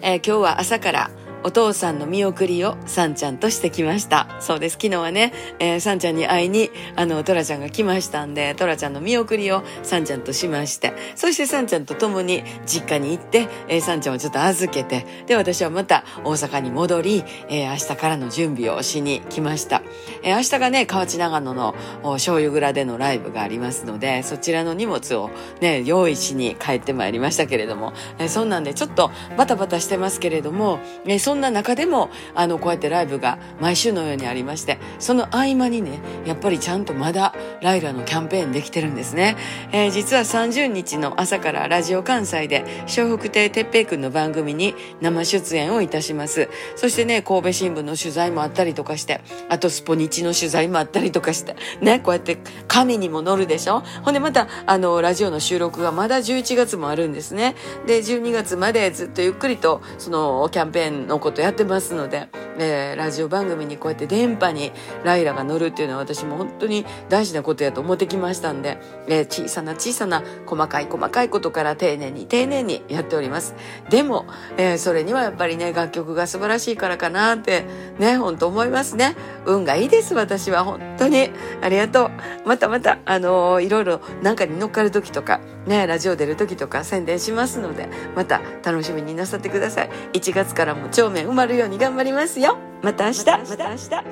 えー、今日は朝からお父さんの見送りをさんちゃんとしてきました。そうです。昨日はね、えー、さんちゃんに会いに、あの、トラちゃんが来ましたんで、トラちゃんの見送りをさんちゃんとしまして、そしてさんちゃんと共に実家に行って、えー、さんちゃんをちょっと預けて、で、私はまた大阪に戻り、えー、明日からの準備をしに来ました。えー、明日がね、河内長野の醤油蔵でのライブがありますので、そちらの荷物をね、用意しに帰ってまいりましたけれども、えー、そんなんでちょっとバタバタしてますけれども、えー、そんな中でも、あの、こうやってライブが毎週のようにありまして、その合間にね、やっぱりちゃんとまだライラのキャンペーンできてるんですね。えー、実は30日の朝からラジオ関西で、笑福亭哲平くんの番組に生出演をいたします。そしてね、神戸新聞の取材もあったりとかして、あとスポニチの取材もあったりとかして、ね、こうやって紙にも載るでしょ？ほんでまた、あの、ラジオの収録がまだ11月もあるんですね。で、12月までずっとゆっくりと、その、キャンペーンのことやってますので、えー、ラジオ番組にこうやって電波にライラが乗るっていうのは私も本当に大事なことやと思ってきましたんで、えー、小さな小さな細かい細かいことから丁寧に丁寧にやっております。でも、えー、それにはやっぱりね、楽曲が素晴らしいからかなってね、本当思いますね。運がいいです、私は本当に。ありがとう。またまた、あのー、いろいろなんかに乗っかる時とか、ね、ラジオ出る時とか宣伝しますので、また楽しみになさってください。1月からも帳面埋まるように頑張りますよ。また明日。また明日。また明日。